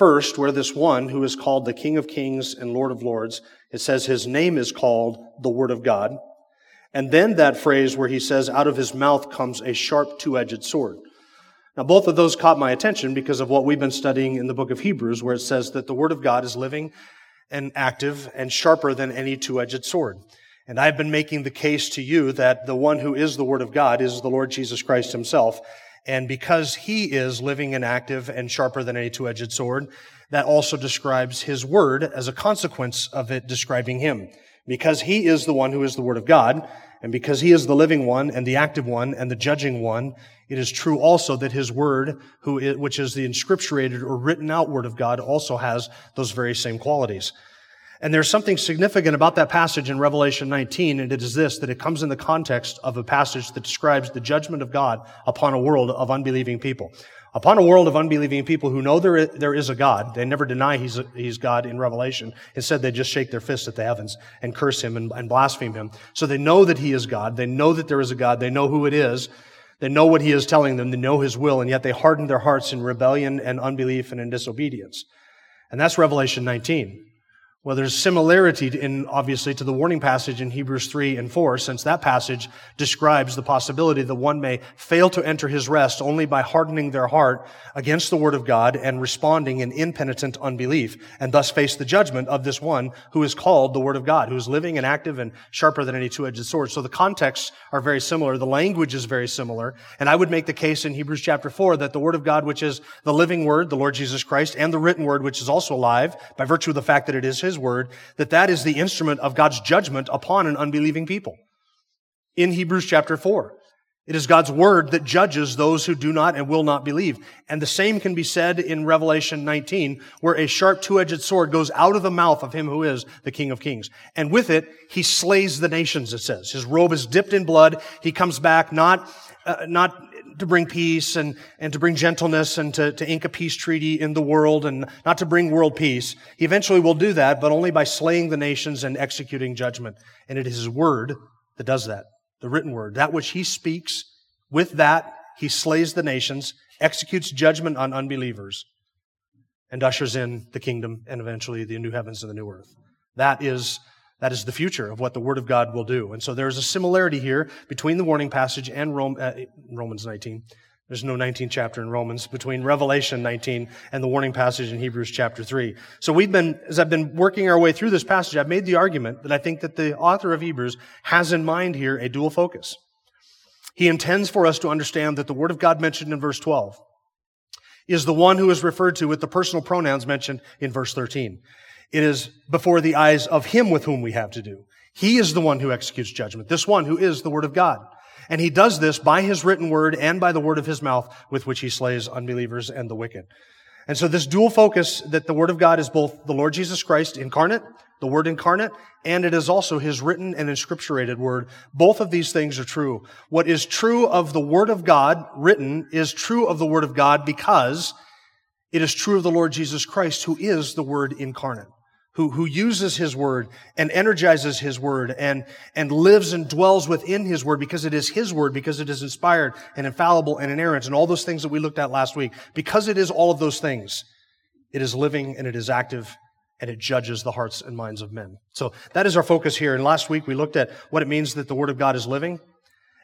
First, where this one who is called the King of Kings and Lord of Lords, it says his name is called the Word of God. And then that phrase where he says, out of his mouth comes a sharp two-edged sword. Now, both of those caught my attention because of what we've been studying in the book of Hebrews, where it says that the Word of God is living and active and sharper than any two-edged sword. And I've been making the case to you that the one who is the Word of God is the Lord Jesus Christ himself. And because he is living and active and sharper than any two-edged sword, that also describes his word as a consequence of it describing him. Because he is the one who is the word of God, and because he is the living one and the active one and the judging one, it is true also that his word, which is the inscripturated or written out word of God, also has those very same qualities. And there's something significant about that passage in Revelation 19, and it is this, that it comes in the context of a passage that describes the judgment of God upon a world of unbelieving people. Upon a world of unbelieving people who know there there is a God, they never deny he's, he's God in Revelation. Instead, they just shake their fists at the heavens and curse him and, and blaspheme him. So they know that he is God. They know that there is a God. They know who it is. They know what he is telling them. They know his will, and yet they harden their hearts in rebellion and unbelief and in disobedience. And that's Revelation 19. Well, there's similarity in, obviously, to the warning passage in Hebrews 3 and 4, since that passage describes the possibility that one may fail to enter his rest only by hardening their heart against the word of God and responding in impenitent unbelief, and thus face the judgment of this one who is called the word of God, who is living and active and sharper than any two-edged sword. So the contexts are very similar. The language is very similar. And I would make the case in Hebrews chapter 4 that the word of God, which is the living word, the Lord Jesus Christ, and the written word, which is also alive by virtue of the fact that it is his his word, that that is the instrument of God's judgment upon an unbelieving people. In Hebrews chapter 4. It is God's word that judges those who do not and will not believe. And the same can be said in Revelation 19, where a sharp two-edged sword goes out of the mouth of him who is the King of Kings. And with it, he slays the nations, it says. His robe is dipped in blood. He comes back not, uh, not to bring peace and, and to bring gentleness and to, to ink a peace treaty in the world and not to bring world peace. He eventually will do that, but only by slaying the nations and executing judgment. And it is his word that does that. The written word. That which he speaks, with that, he slays the nations, executes judgment on unbelievers, and ushers in the kingdom and eventually the new heavens and the new earth. That is that is the future of what the Word of God will do. And so there's a similarity here between the warning passage and Rome, uh, Romans 19. There's no 19th chapter in Romans between Revelation 19 and the warning passage in Hebrews chapter 3. So we've been, as I've been working our way through this passage, I've made the argument that I think that the author of Hebrews has in mind here a dual focus. He intends for us to understand that the Word of God mentioned in verse 12 is the one who is referred to with the personal pronouns mentioned in verse 13. It is before the eyes of him with whom we have to do. He is the one who executes judgment. This one who is the word of God. And he does this by his written word and by the word of his mouth with which he slays unbelievers and the wicked. And so this dual focus that the word of God is both the Lord Jesus Christ incarnate, the word incarnate, and it is also his written and inscripturated word. Both of these things are true. What is true of the word of God written is true of the word of God because it is true of the Lord Jesus Christ who is the word incarnate who, who uses his word and energizes his word and, and lives and dwells within his word because it is his word, because it is inspired and infallible and inerrant and all those things that we looked at last week. Because it is all of those things, it is living and it is active and it judges the hearts and minds of men. So that is our focus here. And last week we looked at what it means that the word of God is living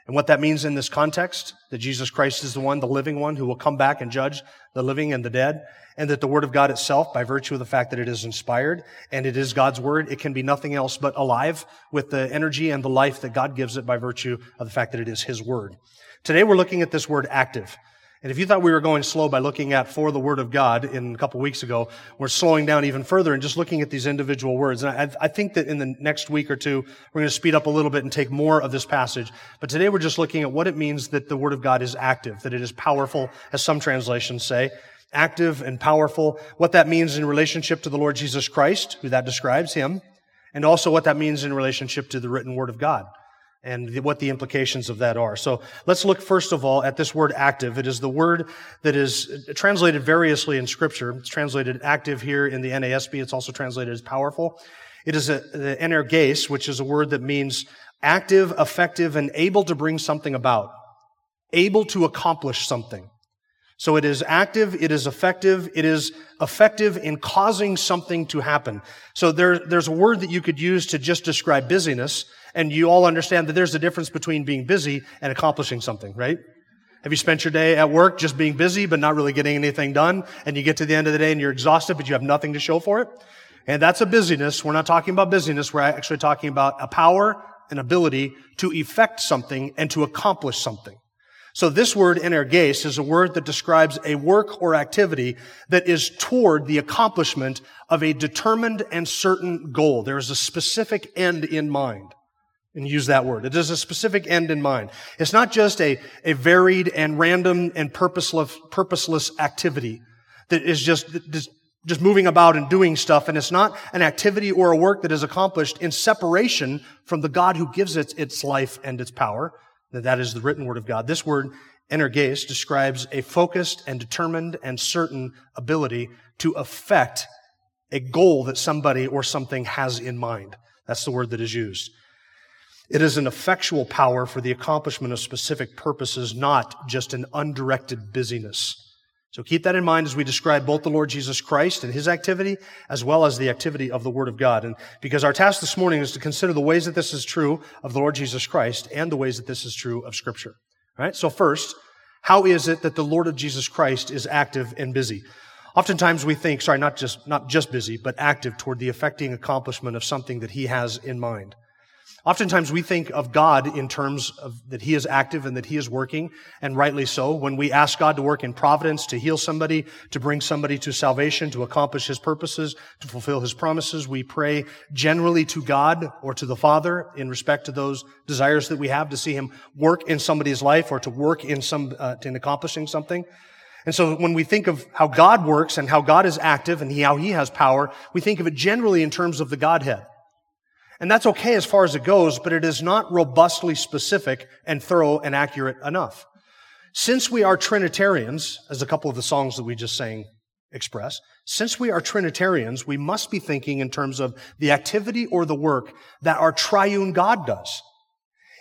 and what that means in this context, that Jesus Christ is the one, the living one, who will come back and judge the living and the dead, and that the Word of God itself, by virtue of the fact that it is inspired and it is God's Word, it can be nothing else but alive with the energy and the life that God gives it by virtue of the fact that it is His Word. Today we're looking at this word active. And if you thought we were going slow by looking at for the Word of God in a couple weeks ago, we're slowing down even further and just looking at these individual words. And I, I, think that in the next week or two, we're going to speed up a little bit and take more of this passage. But today we're just looking at what it means that the Word of God is active, that it is powerful, as some translations say, active and powerful, what that means in relationship to the Lord Jesus Christ, who that describes him, and also what that means in relationship to the written word of God and what the implications of that are. So let's look first of all at this word active. It is the word that is translated variously in scripture. It's translated active here in the NASB. It's also translated as powerful. It is a, the energes, which is a word that means active, effective, and able to bring something about. Able to accomplish something. So it is active, it is effective, it is effective in causing something to happen. So there, there's a word that you could use to just describe busyness, and you all understand that there's a difference between being busy and accomplishing something, right? Have you spent your day at work just being busy but not really getting anything done, and you get to the end of the day and you're exhausted but you have nothing to show for it? And that's a busyness. We're not talking about busyness, we're actually talking about a power, an ability to effect something and to accomplish something. So this word energes is a word that describes a work or activity that is toward the accomplishment of a determined and certain goal. There is a specific end in mind. And use that word. It is a specific end in mind. It's not just a, a varied and random and purposeless, purposeless activity that is just, just, just moving about and doing stuff. And it's not an activity or a work that is accomplished in separation from the God who gives it its life and its power that is the written word of God. This word, energes, describes a focused and determined and certain ability to affect a goal that somebody or something has in mind. That's the word that is used. It is an effectual power for the accomplishment of specific purposes, not just an undirected busyness. So keep that in mind as we describe both the Lord Jesus Christ and his activity, as well as the activity of the Word of God. And because our task this morning is to consider the ways that this is true of the Lord Jesus Christ and the ways that this is true of Scripture. All right? So first, how is it that the Lord of Jesus Christ is active and busy? Oftentimes we think, sorry, not just, not just busy, but active toward the effecting accomplishment of something that he has in mind. Oftentimes we think of God in terms of that He is active and that He is working, and rightly so. When we ask God to work in providence, to heal somebody, to bring somebody to salvation, to accomplish His purposes, to fulfill His promises, we pray generally to God or to the Father in respect to those desires that we have to see Him work in somebody's life or to work in some, uh, in accomplishing something. And so when we think of how God works and how God is active and how He has power, we think of it generally in terms of the Godhead. And that's okay as far as it goes, but it is not robustly specific and thorough and accurate enough. Since we are Trinitarians, as a couple of the songs that we just sang express, since we are Trinitarians, we must be thinking in terms of the activity or the work that our triune God does.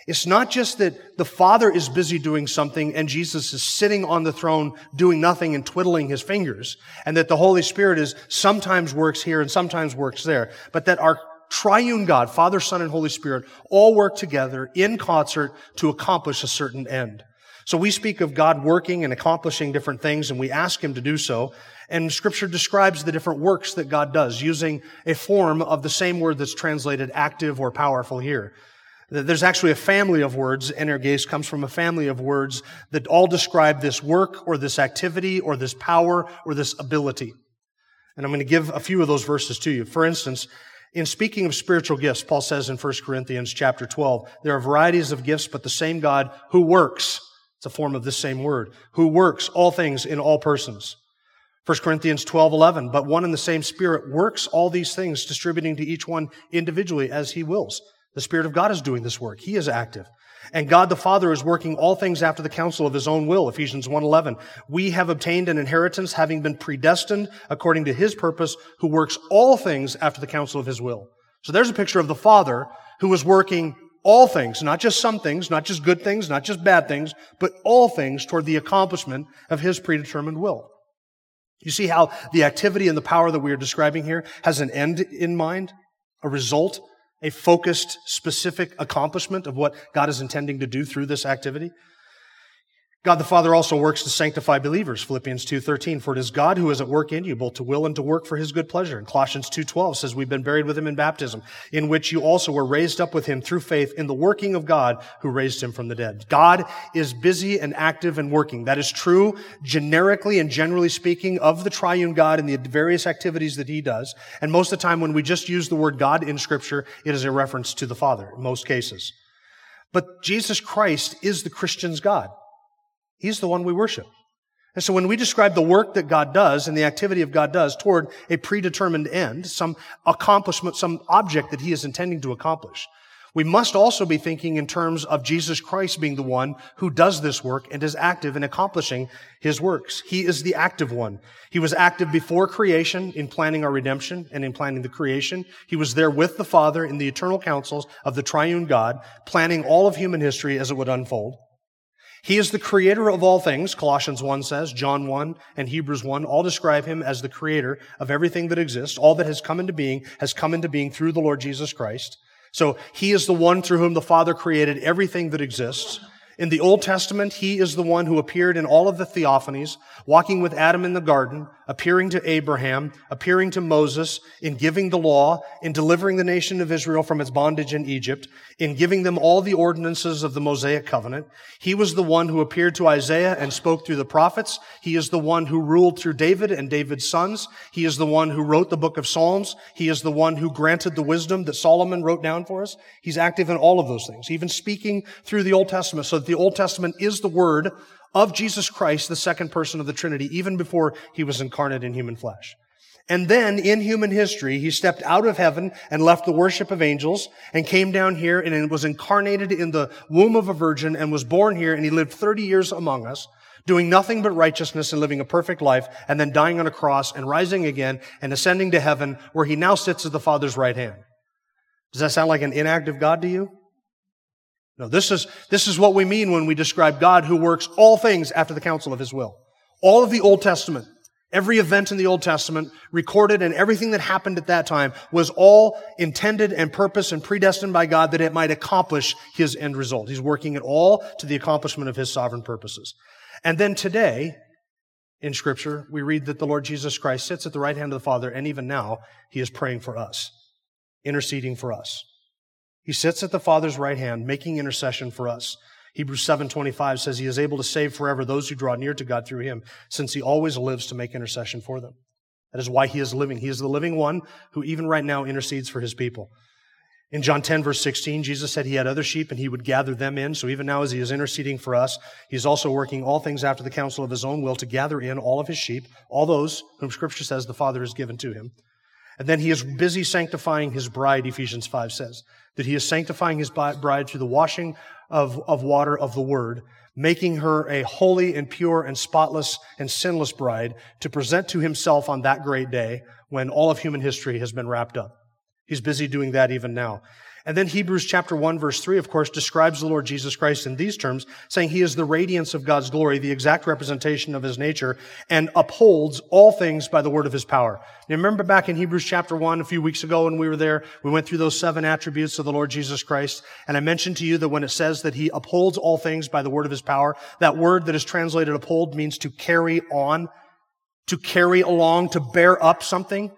It's not just that the Father is busy doing something and Jesus is sitting on the throne doing nothing and twiddling his fingers, and that the Holy Spirit is sometimes works here and sometimes works there, but that our triune God, Father, Son, and Holy Spirit, all work together in concert to accomplish a certain end. So we speak of God working and accomplishing different things, and we ask Him to do so. And Scripture describes the different works that God does using a form of the same word that's translated active or powerful here. There's actually a family of words. Energes comes from a family of words that all describe this work or this activity or this power or this ability. And I'm going to give a few of those verses to you. For instance, in speaking of spiritual gifts, Paul says in 1 Corinthians chapter 12, there are varieties of gifts, but the same God who works, it's a form of this same word, who works all things in all persons. 1 Corinthians 12, 11, but one and the same Spirit works all these things, distributing to each one individually as he wills. The Spirit of God is doing this work. He is active. And God the Father is working all things after the counsel of his own will. Ephesians 1:11. We have obtained an inheritance having been predestined according to his purpose who works all things after the counsel of his will. So there's a picture of the Father who is working all things, not just some things, not just good things, not just bad things, but all things toward the accomplishment of his predetermined will. You see how the activity and the power that we are describing here has an end in mind, a result a focused, specific accomplishment of what God is intending to do through this activity. God the Father also works to sanctify believers, Philippians 2.13, for it is God who is at work in you, both to will and to work for his good pleasure. And Colossians 2.12 says we've been buried with him in baptism, in which you also were raised up with him through faith in the working of God who raised him from the dead. God is busy and active and working. That is true generically and generally speaking of the triune God and the various activities that he does. And most of the time when we just use the word God in scripture, it is a reference to the Father in most cases. But Jesus Christ is the Christian's God. He's the one we worship. And so when we describe the work that God does and the activity of God does toward a predetermined end, some accomplishment, some object that he is intending to accomplish, we must also be thinking in terms of Jesus Christ being the one who does this work and is active in accomplishing his works. He is the active one. He was active before creation in planning our redemption and in planning the creation. He was there with the Father in the eternal counsels of the triune God, planning all of human history as it would unfold. He is the creator of all things, Colossians 1 says, John 1 and Hebrews 1 all describe him as the creator of everything that exists. All that has come into being has come into being through the Lord Jesus Christ. So he is the one through whom the Father created everything that exists. In the Old Testament, he is the one who appeared in all of the theophanies, walking with Adam in the garden, appearing to Abraham, appearing to Moses, in giving the law, in delivering the nation of Israel from its bondage in Egypt, in giving them all the ordinances of the Mosaic covenant. He was the one who appeared to Isaiah and spoke through the prophets. He is the one who ruled through David and David's sons. He is the one who wrote the book of Psalms. He is the one who granted the wisdom that Solomon wrote down for us. He's active in all of those things, even speaking through the Old Testament so that the Old Testament is the word of Jesus Christ, the second person of the Trinity, even before he was incarnate in human flesh. And then in human history, he stepped out of heaven and left the worship of angels and came down here and was incarnated in the womb of a virgin and was born here and he lived 30 years among us, doing nothing but righteousness and living a perfect life and then dying on a cross and rising again and ascending to heaven where he now sits at the Father's right hand. Does that sound like an inactive God to you? No, this is, this is what we mean when we describe God who works all things after the counsel of his will. All of the Old Testament, every event in the Old Testament recorded and everything that happened at that time was all intended and purposed and predestined by God that it might accomplish his end result. He's working it all to the accomplishment of his sovereign purposes. And then today, in scripture, we read that the Lord Jesus Christ sits at the right hand of the Father, and even now, he is praying for us, interceding for us. He sits at the Father's right hand, making intercession for us. Hebrews 7:25 says he is able to save forever those who draw near to God through him, since he always lives to make intercession for them. That is why he is living. He is the living one who even right now intercedes for his people. In John 10 verse 16, Jesus said he had other sheep and he would gather them in. So even now as he is interceding for us, he's also working all things after the counsel of his own will to gather in all of his sheep, all those whom scripture says the Father has given to him. And then he is busy sanctifying his bride, Ephesians 5 says that he is sanctifying his bride through the washing of, of water of the word, making her a holy and pure and spotless and sinless bride to present to himself on that great day when all of human history has been wrapped up. He's busy doing that even now. And then Hebrews chapter 1 verse 3, of course, describes the Lord Jesus Christ in these terms, saying he is the radiance of God's glory, the exact representation of his nature, and upholds all things by the word of his power. You remember back in Hebrews chapter 1 a few weeks ago when we were there, we went through those seven attributes of the Lord Jesus Christ, and I mentioned to you that when it says that he upholds all things by the word of his power, that word that is translated uphold means to carry on, to carry along, to bear up something.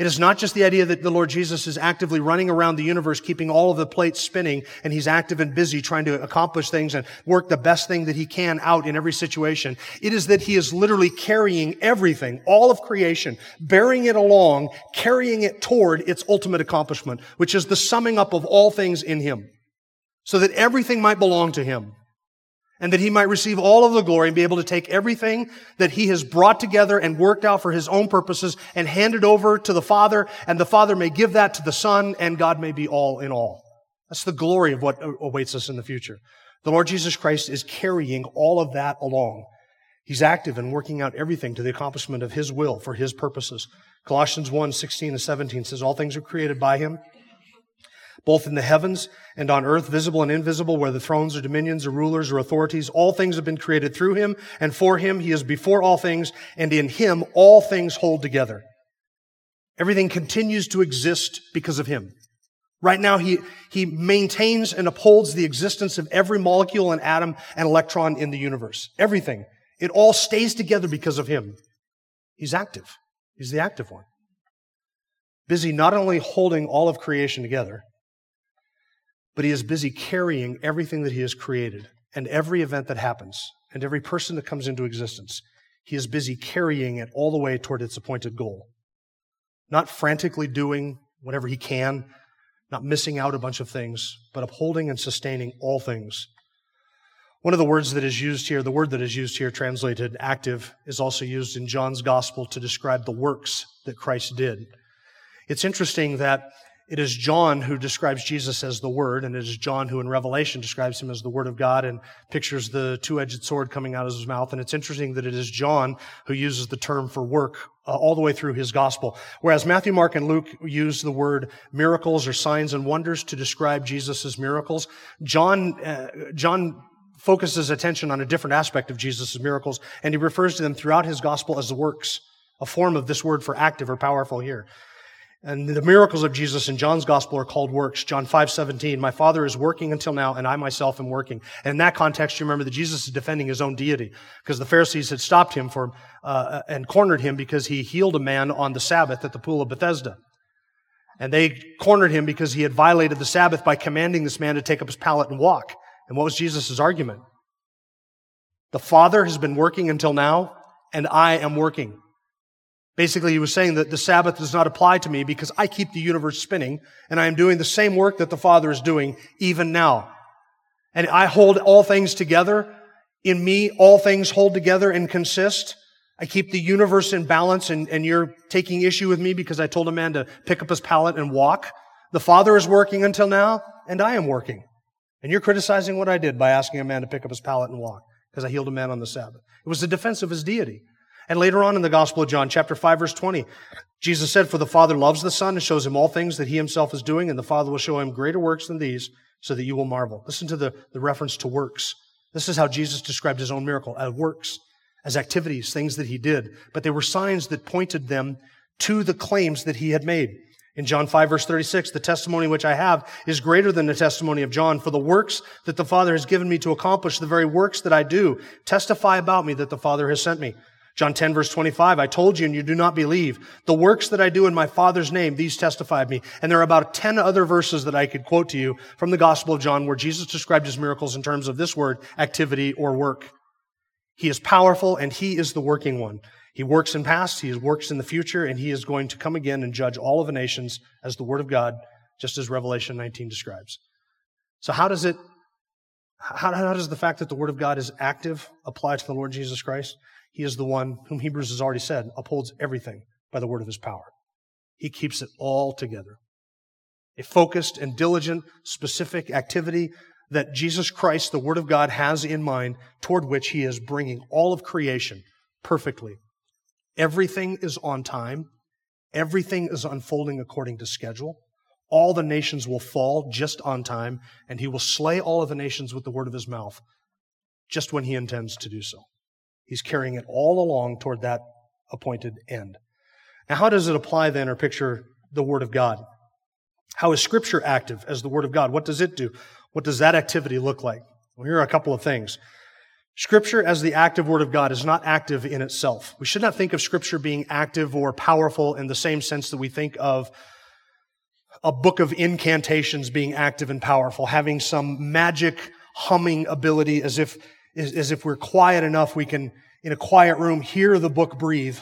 It is not just the idea that the Lord Jesus is actively running around the universe, keeping all of the plates spinning, and he's active and busy trying to accomplish things and work the best thing that he can out in every situation. It is that he is literally carrying everything, all of creation, bearing it along, carrying it toward its ultimate accomplishment, which is the summing up of all things in him, so that everything might belong to him and that he might receive all of the glory and be able to take everything that he has brought together and worked out for his own purposes and hand it over to the Father, and the Father may give that to the Son, and God may be all in all. That's the glory of what awaits us in the future. The Lord Jesus Christ is carrying all of that along. He's active in working out everything to the accomplishment of his will for his purposes. Colossians 1, 16 and 17 says, All things are created by him both in the heavens and on earth, visible and invisible, whether thrones or dominions or rulers or authorities. All things have been created through him and for him. He is before all things, and in him all things hold together. Everything continues to exist because of him. Right now, he, he maintains and upholds the existence of every molecule and atom and electron in the universe. Everything. It all stays together because of him. He's active. He's the active one. Busy not only holding all of creation together, but he is busy carrying everything that he has created and every event that happens and every person that comes into existence. He is busy carrying it all the way toward its appointed goal. Not frantically doing whatever he can, not missing out a bunch of things, but upholding and sustaining all things. One of the words that is used here, the word that is used here translated active, is also used in John's gospel to describe the works that Christ did. It's interesting that it is John who describes Jesus as the Word, and it is John who in Revelation describes him as the Word of God and pictures the two-edged sword coming out of his mouth. And it's interesting that it is John who uses the term for work uh, all the way through his gospel. Whereas Matthew, Mark, and Luke use the word miracles or signs and wonders to describe Jesus' miracles, John, uh, John focuses attention on a different aspect of Jesus' miracles, and he refers to them throughout his gospel as the works, a form of this word for active or powerful here. And the miracles of Jesus in John's gospel are called works. John 5, 17. My Father is working until now, and I myself am working. And in that context, you remember that Jesus is defending his own deity, because the Pharisees had stopped him for, uh, and cornered him because he healed a man on the Sabbath at the pool of Bethesda. And they cornered him because he had violated the Sabbath by commanding this man to take up his pallet and walk. And what was Jesus' argument? The Father has been working until now, and I am working. Basically, he was saying that the Sabbath does not apply to me because I keep the universe spinning and I am doing the same work that the Father is doing even now. And I hold all things together. In me, all things hold together and consist. I keep the universe in balance and, and you're taking issue with me because I told a man to pick up his pallet and walk. The Father is working until now and I am working. And you're criticizing what I did by asking a man to pick up his pallet and walk because I healed a man on the Sabbath. It was the defense of his deity. And later on in the Gospel of John, chapter 5, verse 20, Jesus said, For the Father loves the Son and shows him all things that he himself is doing, and the Father will show him greater works than these, so that you will marvel. Listen to the, the reference to works. This is how Jesus described his own miracle as works, as activities, things that he did. But they were signs that pointed them to the claims that he had made. In John 5 verse 36, the testimony which I have is greater than the testimony of John, for the works that the Father has given me to accomplish, the very works that I do, testify about me that the Father has sent me. John 10 verse 25, I told you and you do not believe. The works that I do in my Father's name, these testify of me. And there are about 10 other verses that I could quote to you from the Gospel of John where Jesus described his miracles in terms of this word, activity or work. He is powerful and he is the working one. He works in past, he works in the future, and he is going to come again and judge all of the nations as the Word of God, just as Revelation 19 describes. So how does it, how, how does the fact that the Word of God is active apply to the Lord Jesus Christ? He is the one whom Hebrews has already said upholds everything by the word of his power. He keeps it all together. A focused and diligent, specific activity that Jesus Christ, the Word of God, has in mind toward which He is bringing all of creation perfectly. Everything is on time. Everything is unfolding according to schedule. All the nations will fall just on time, and He will slay all of the nations with the word of His mouth just when He intends to do so. He's carrying it all along toward that appointed end. Now, how does it apply then or picture the Word of God? How is Scripture active as the Word of God? What does it do? What does that activity look like? Well, here are a couple of things. Scripture as the active Word of God is not active in itself. We should not think of Scripture being active or powerful in the same sense that we think of a book of incantations being active and powerful, having some magic humming ability as if is, is if we're quiet enough, we can, in a quiet room, hear the book breathe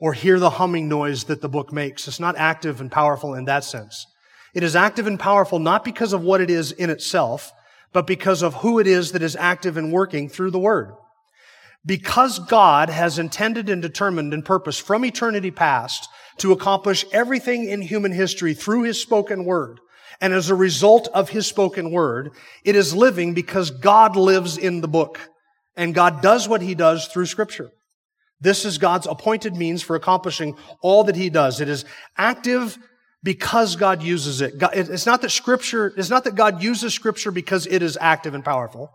or hear the humming noise that the book makes. It's not active and powerful in that sense. It is active and powerful not because of what it is in itself, but because of who it is that is active and working through the Word. Because God has intended and determined and purposed from eternity past to accomplish everything in human history through His spoken Word, and as a result of his spoken word, it is living because God lives in the book. And God does what he does through scripture. This is God's appointed means for accomplishing all that he does. It is active because God uses it. It's not that scripture, it's not that God uses scripture because it is active and powerful,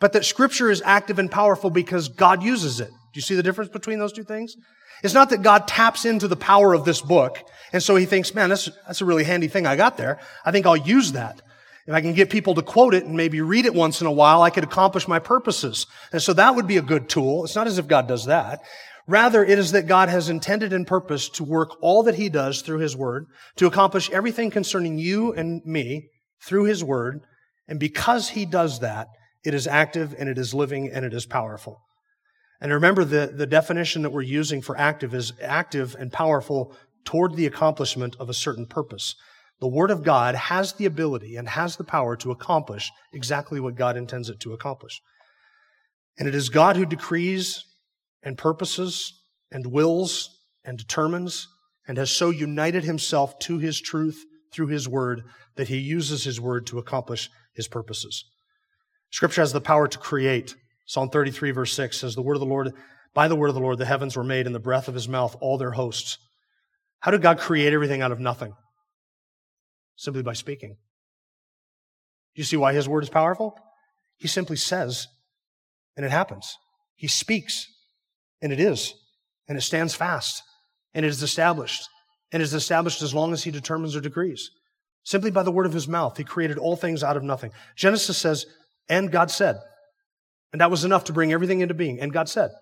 but that scripture is active and powerful because God uses it. Do you see the difference between those two things? It's not that God taps into the power of this book, and so he thinks, man, that's, that's a really handy thing I got there. I think I'll use that. If I can get people to quote it and maybe read it once in a while, I could accomplish my purposes. And so that would be a good tool. It's not as if God does that. Rather, it is that God has intended and purposed to work all that he does through his word, to accomplish everything concerning you and me through his word. And because he does that, it is active and it is living and it is powerful. And remember, the, the definition that we're using for active is active and powerful toward the accomplishment of a certain purpose. The Word of God has the ability and has the power to accomplish exactly what God intends it to accomplish. And it is God who decrees and purposes and wills and determines and has so united himself to his truth through his word that he uses his word to accomplish his purposes. Scripture has the power to create. Psalm 33 verse 6 says, the word of the Lord, by the word of the Lord, the heavens were made and the breath of his mouth, all their hosts. How did God create everything out of nothing? Simply by speaking. You see why his word is powerful? He simply says, and it happens. He speaks, and it is, and it stands fast, and it is established, and it is established as long as he determines or decrees. Simply by the word of his mouth, he created all things out of nothing. Genesis says, and God said. And that was enough to bring everything into being. And God said.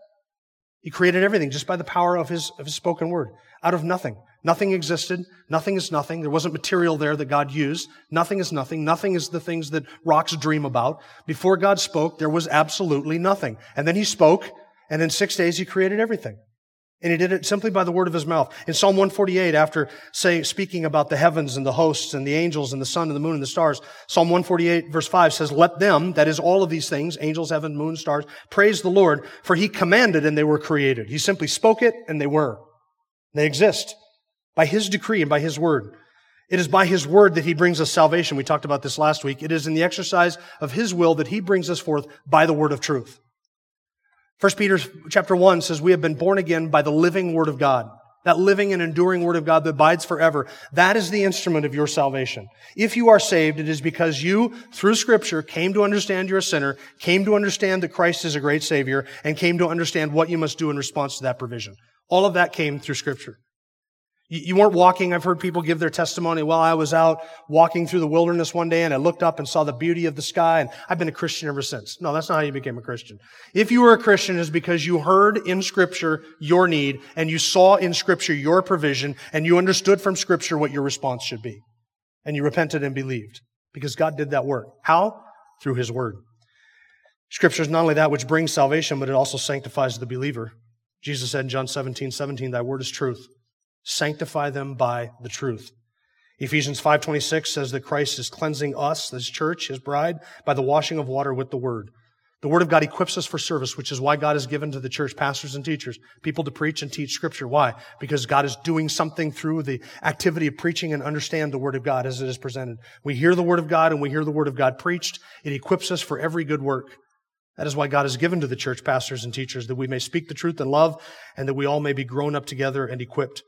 He created everything just by the power of his, of his spoken word, out of nothing. Nothing existed. Nothing is nothing. There wasn't material there that God used. Nothing is nothing. Nothing is the things that rocks dream about. Before God spoke, there was absolutely nothing. And then he spoke, and in six days he created everything. And he did it simply by the word of his mouth. In Psalm 148, after say, speaking about the heavens and the hosts and the angels and the sun and the moon and the stars, Psalm 148 verse 5 says, Let them, that is all of these things, angels, heaven, moon, stars, praise the Lord, for he commanded and they were created. He simply spoke it and they were. They exist by his decree and by his word. It is by his word that he brings us salvation. We talked about this last week. It is in the exercise of his will that he brings us forth by the word of truth. 1 Peter chapter 1 says, We have been born again by the living Word of God. That living and enduring Word of God that abides forever. That is the instrument of your salvation. If you are saved, it is because you, through Scripture, came to understand you're a sinner, came to understand that Christ is a great Savior, and came to understand what you must do in response to that provision. All of that came through Scripture. You weren't walking. I've heard people give their testimony. Well, I was out walking through the wilderness one day and I looked up and saw the beauty of the sky and I've been a Christian ever since. No, that's not how you became a Christian. If you were a Christian, is because you heard in scripture your need and you saw in scripture your provision and you understood from scripture what your response should be. And you repented and believed because God did that work. How? Through his word. Scripture is not only that which brings salvation, but it also sanctifies the believer. Jesus said in John 17, 17, thy word is truth. Sanctify them by the truth. Ephesians 5:26 says that Christ is cleansing us, his church, his bride, by the washing of water with the word. The word of God equips us for service, which is why God has given to the church pastors and teachers, people to preach and teach scripture. Why? Because God is doing something through the activity of preaching and understand the word of God as it is presented. We hear the word of God and we hear the word of God preached. It equips us for every good work. That is why God has given to the church pastors and teachers that we may speak the truth in love and that we all may be grown up together and equipped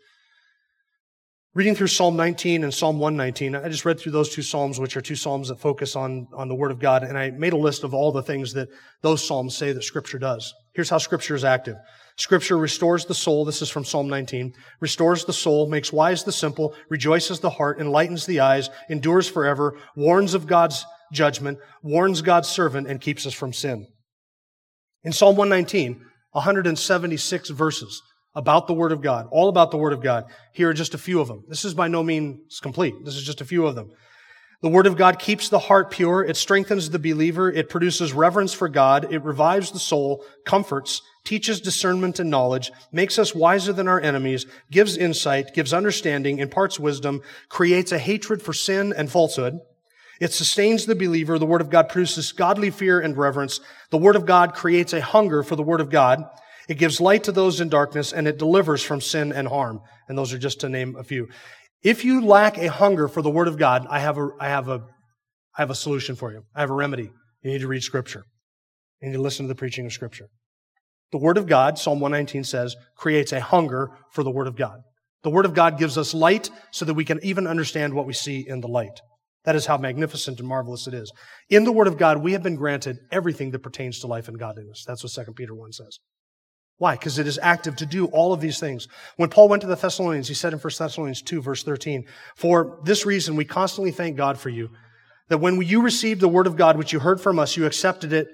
Reading through Psalm 19 and Psalm 119, I just read through those two Psalms, which are two Psalms that focus on, on the Word of God, and I made a list of all the things that those Psalms say that Scripture does. Here's how Scripture is active. Scripture restores the soul. This is from Psalm 19. Restores the soul, makes wise the simple, rejoices the heart, enlightens the eyes, endures forever, warns of God's judgment, warns God's servant, and keeps us from sin. In Psalm 119, 176 verses about the Word of God, all about the Word of God. Here are just a few of them. This is by no means complete. This is just a few of them. The Word of God keeps the heart pure. It strengthens the believer. It produces reverence for God. It revives the soul, comforts, teaches discernment and knowledge, makes us wiser than our enemies, gives insight, gives understanding, imparts wisdom, creates a hatred for sin and falsehood. It sustains the believer. The Word of God produces godly fear and reverence. The Word of God creates a hunger for the Word of God. It gives light to those in darkness and it delivers from sin and harm. And those are just to name a few. If you lack a hunger for the Word of God, I have a, I have a, I have a solution for you. I have a remedy. You need to read Scripture. You need to listen to the preaching of Scripture. The Word of God, Psalm 119 says, creates a hunger for the Word of God. The Word of God gives us light so that we can even understand what we see in the light. That is how magnificent and marvelous it is. In the Word of God, we have been granted everything that pertains to life and godliness. That's what 2 Peter 1 says. Why? Because it is active to do all of these things. When Paul went to the Thessalonians, he said in 1 Thessalonians 2, verse 13, For this reason we constantly thank God for you, that when you received the word of God, which you heard from us, you accepted it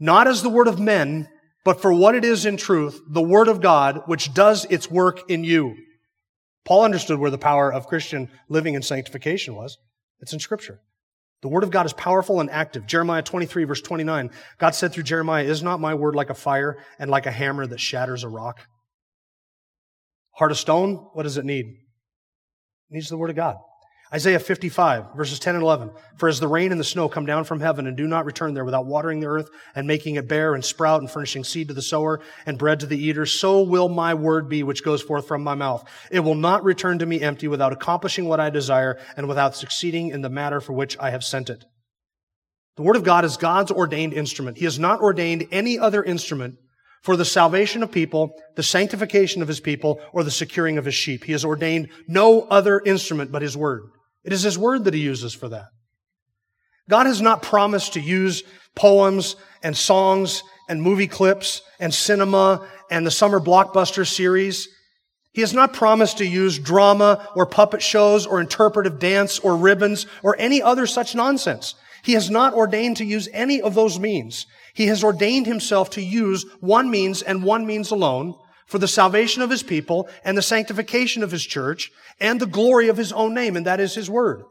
not as the word of men, but for what it is in truth, the word of God, which does its work in you. Paul understood where the power of Christian living and sanctification was. It's in Scripture. The word of God is powerful and active. Jeremiah 23 verse 29. God said through Jeremiah, is not my word like a fire and like a hammer that shatters a rock? Heart of stone, what does it need? It needs the word of God. Isaiah 55, verses 10 and 11. For as the rain and the snow come down from heaven and do not return there without watering the earth and making it bear and sprout and furnishing seed to the sower and bread to the eater, so will my word be which goes forth from my mouth. It will not return to me empty without accomplishing what I desire and without succeeding in the matter for which I have sent it. The word of God is God's ordained instrument. He has not ordained any other instrument for the salvation of people, the sanctification of his people, or the securing of his sheep. He has ordained no other instrument but his word. It is His Word that He uses for that. God has not promised to use poems and songs and movie clips and cinema and the summer blockbuster series. He has not promised to use drama or puppet shows or interpretive dance or ribbons or any other such nonsense. He has not ordained to use any of those means. He has ordained himself to use one means and one means alone, for the salvation of his people and the sanctification of his church and the glory of his own name, and that is his word.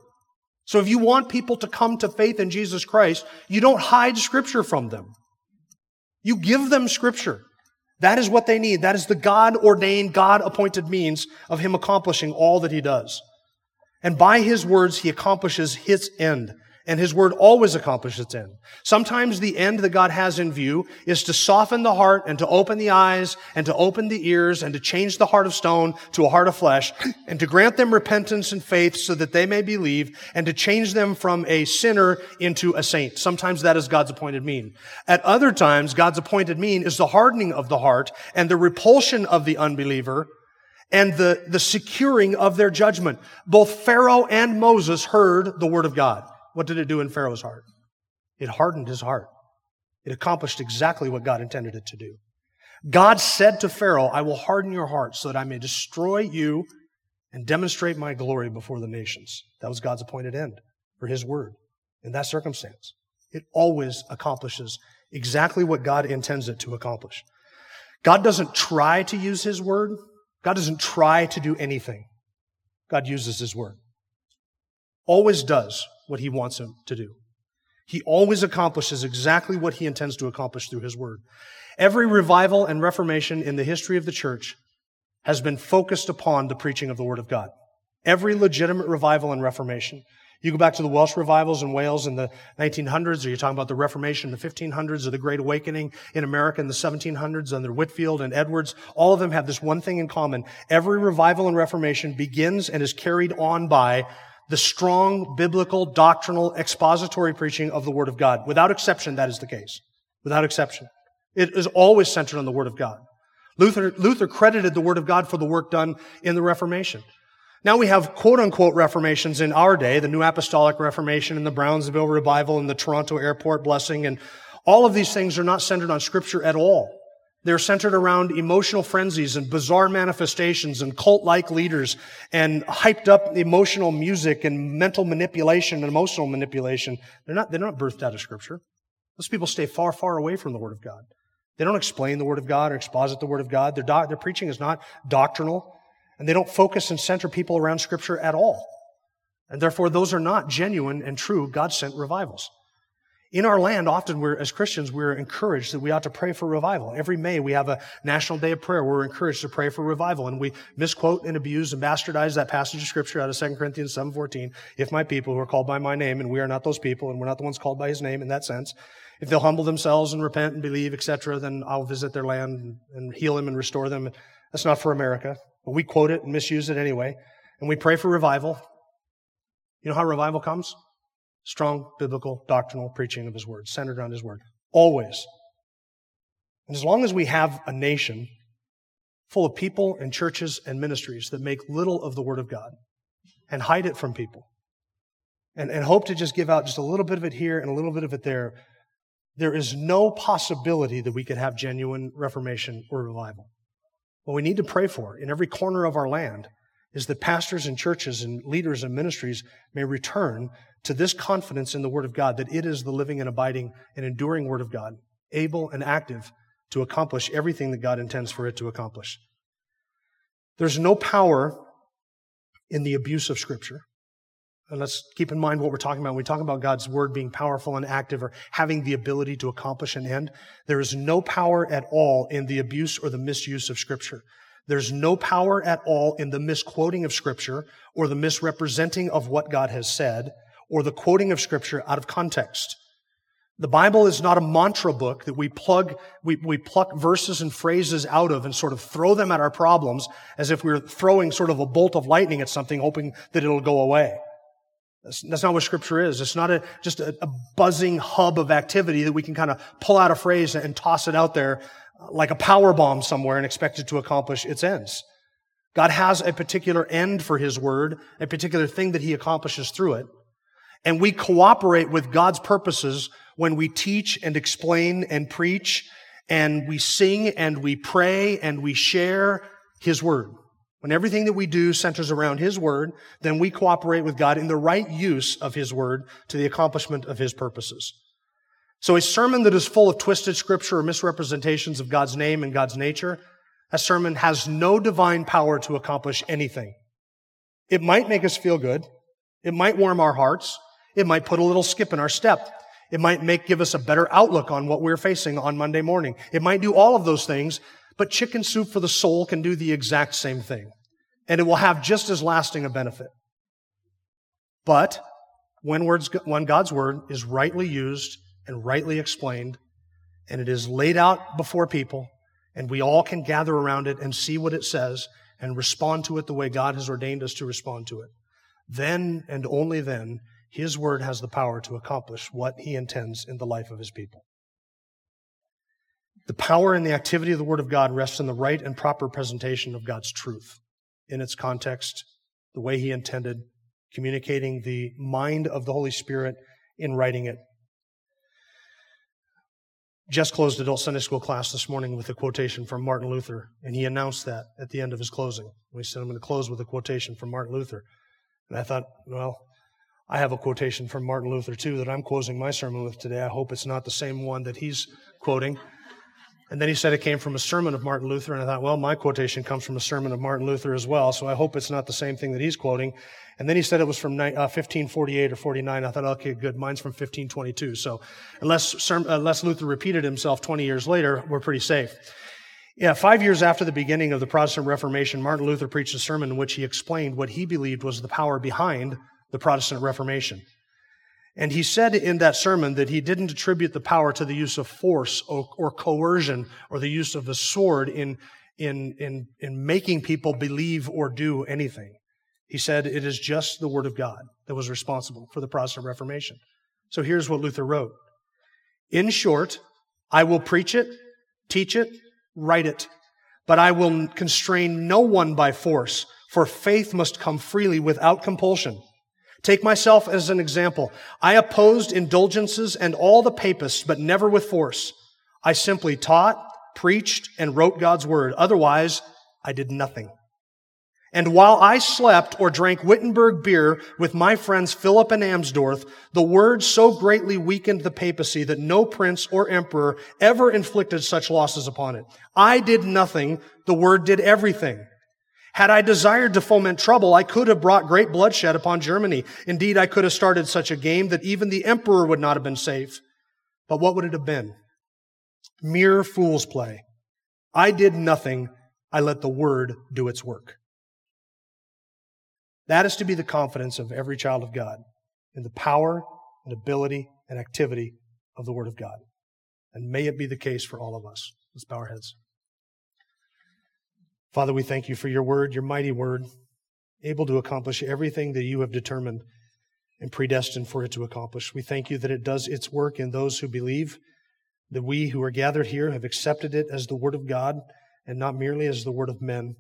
So if you want people to come to faith in Jesus Christ, you don't hide scripture from them. You give them scripture. That is what they need. That is the God ordained, God appointed means of him accomplishing all that he does. And by his words, he accomplishes his end. And his word always accomplishes its end. Sometimes the end that God has in view is to soften the heart and to open the eyes and to open the ears and to change the heart of stone to a heart of flesh and to grant them repentance and faith so that they may believe and to change them from a sinner into a saint. Sometimes that is God's appointed mean. At other times, God's appointed mean is the hardening of the heart and the repulsion of the unbeliever and the, the securing of their judgment. Both Pharaoh and Moses heard the word of God. What did it do in Pharaoh's heart? It hardened his heart. It accomplished exactly what God intended it to do. God said to Pharaoh, I will harden your heart so that I may destroy you and demonstrate my glory before the nations. That was God's appointed end for his word in that circumstance. It always accomplishes exactly what God intends it to accomplish. God doesn't try to use his word. God doesn't try to do anything. God uses his word. Always does what he wants him to do. He always accomplishes exactly what he intends to accomplish through his word. Every revival and reformation in the history of the church has been focused upon the preaching of the word of God. Every legitimate revival and reformation. You go back to the Welsh revivals in Wales in the 1900s, or you're talking about the Reformation in the 1500s, or the Great Awakening in America in the 1700s, under Whitefield and Edwards. All of them have this one thing in common. Every revival and reformation begins and is carried on by the strong biblical, doctrinal, expository preaching of the Word of God. Without exception, that is the case. Without exception. It is always centered on the Word of God. Luther, Luther credited the Word of God for the work done in the Reformation. Now we have quote unquote reformations in our day, the New Apostolic Reformation and the Brownsville Revival and the Toronto Airport Blessing and all of these things are not centered on Scripture at all. They're centered around emotional frenzies and bizarre manifestations and cult-like leaders and hyped up emotional music and mental manipulation and emotional manipulation. They're not, they're not birthed out of scripture. Those people stay far, far away from the Word of God. They don't explain the Word of God or exposit the Word of God. Their, their preaching is not doctrinal and they don't focus and center people around scripture at all. And therefore, those are not genuine and true God-sent revivals. In our land, often we're, as Christians, we're encouraged that we ought to pray for revival. Every May, we have a national day of prayer. We're encouraged to pray for revival. And we misquote and abuse and bastardize that passage of scripture out of 2 Corinthians 7.14. If my people who are called by my name, and we are not those people, and we're not the ones called by his name in that sense, if they'll humble themselves and repent and believe, etc., then I'll visit their land and heal them and restore them. That's not for America. But we quote it and misuse it anyway. And we pray for revival. You know how revival comes? Strong biblical doctrinal preaching of his word, centered on his word. Always. And as long as we have a nation full of people and churches and ministries that make little of the word of God and hide it from people and, and hope to just give out just a little bit of it here and a little bit of it there, there is no possibility that we could have genuine reformation or revival. What we need to pray for in every corner of our land is that pastors and churches and leaders and ministries may return to this confidence in the Word of God that it is the living and abiding and enduring Word of God, able and active to accomplish everything that God intends for it to accomplish. There's no power in the abuse of Scripture. And let's keep in mind what we're talking about. When we talk about God's Word being powerful and active or having the ability to accomplish an end, there is no power at all in the abuse or the misuse of Scripture. There's no power at all in the misquoting of Scripture or the misrepresenting of what God has said or the quoting of Scripture out of context. The Bible is not a mantra book that we plug, we, we pluck verses and phrases out of and sort of throw them at our problems as if we are throwing sort of a bolt of lightning at something, hoping that it'll go away. That's, that's not what scripture is. It's not a, just a, a buzzing hub of activity that we can kind of pull out a phrase and toss it out there like a power bomb somewhere and expect it to accomplish its ends. God has a particular end for His Word, a particular thing that He accomplishes through it. And we cooperate with God's purposes when we teach and explain and preach and we sing and we pray and we share His Word. When everything that we do centers around His Word, then we cooperate with God in the right use of His Word to the accomplishment of His purposes. So a sermon that is full of twisted scripture or misrepresentations of God's name and God's nature, a sermon has no divine power to accomplish anything. It might make us feel good. It might warm our hearts. It might put a little skip in our step. It might make, give us a better outlook on what we're facing on Monday morning. It might do all of those things, but chicken soup for the soul can do the exact same thing. And it will have just as lasting a benefit. But when, words, when God's word is rightly used and rightly explained, and it is laid out before people, and we all can gather around it and see what it says and respond to it the way God has ordained us to respond to it. Then and only then, His Word has the power to accomplish what He intends in the life of His people. The power and the activity of the Word of God rests in the right and proper presentation of God's truth in its context, the way He intended, communicating the mind of the Holy Spirit in writing it just closed adult Sunday school class this morning with a quotation from Martin Luther, and he announced that at the end of his closing. We said, I'm going to close with a quotation from Martin Luther. And I thought, well, I have a quotation from Martin Luther too that I'm closing my sermon with today. I hope it's not the same one that he's quoting. And then he said it came from a sermon of Martin Luther, and I thought, well, my quotation comes from a sermon of Martin Luther as well, so I hope it's not the same thing that he's quoting. And then he said it was from 1548 uh, or 49. I thought, okay, good, mine's from 1522. So unless, unless Luther repeated himself 20 years later, we're pretty safe. Yeah, five years after the beginning of the Protestant Reformation, Martin Luther preached a sermon in which he explained what he believed was the power behind the Protestant Reformation. And he said in that sermon that he didn't attribute the power to the use of force or, or coercion or the use of the sword in, in, in, in making people believe or do anything. He said it is just the Word of God that was responsible for the Protestant Reformation. So here's what Luther wrote. In short, I will preach it, teach it, write it, but I will constrain no one by force, for faith must come freely without compulsion. Take myself as an example. I opposed indulgences and all the papists, but never with force. I simply taught, preached, and wrote God's word. Otherwise, I did nothing. And while I slept or drank Wittenberg beer with my friends Philip and Amsdorf, the word so greatly weakened the papacy that no prince or emperor ever inflicted such losses upon it. I did nothing. The word did everything. Had I desired to foment trouble, I could have brought great bloodshed upon Germany. Indeed, I could have started such a game that even the emperor would not have been safe. But what would it have been? Mere fool's play. I did nothing. I let the word do its work. That is to be the confidence of every child of God in the power and ability and activity of the word of God. And may it be the case for all of us. Let's bow our heads. Father, we thank you for your word, your mighty word, able to accomplish everything that you have determined and predestined for it to accomplish. We thank you that it does its work in those who believe, that we who are gathered here have accepted it as the word of God and not merely as the word of men,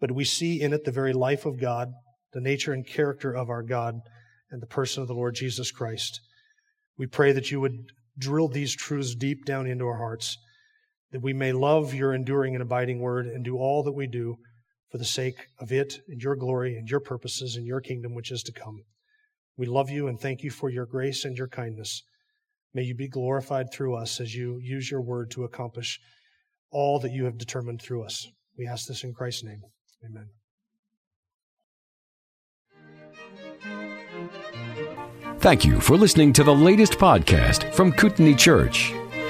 but we see in it the very life of God, the nature and character of our God, and the person of the Lord Jesus Christ. We pray that you would drill these truths deep down into our hearts that we may love your enduring and abiding word and do all that we do for the sake of it and your glory and your purposes and your kingdom which is to come. We love you and thank you for your grace and your kindness. May you be glorified through us as you use your word to accomplish all that you have determined through us. We ask this in Christ's name. Amen. Thank you for listening to the latest podcast from Kootenai Church.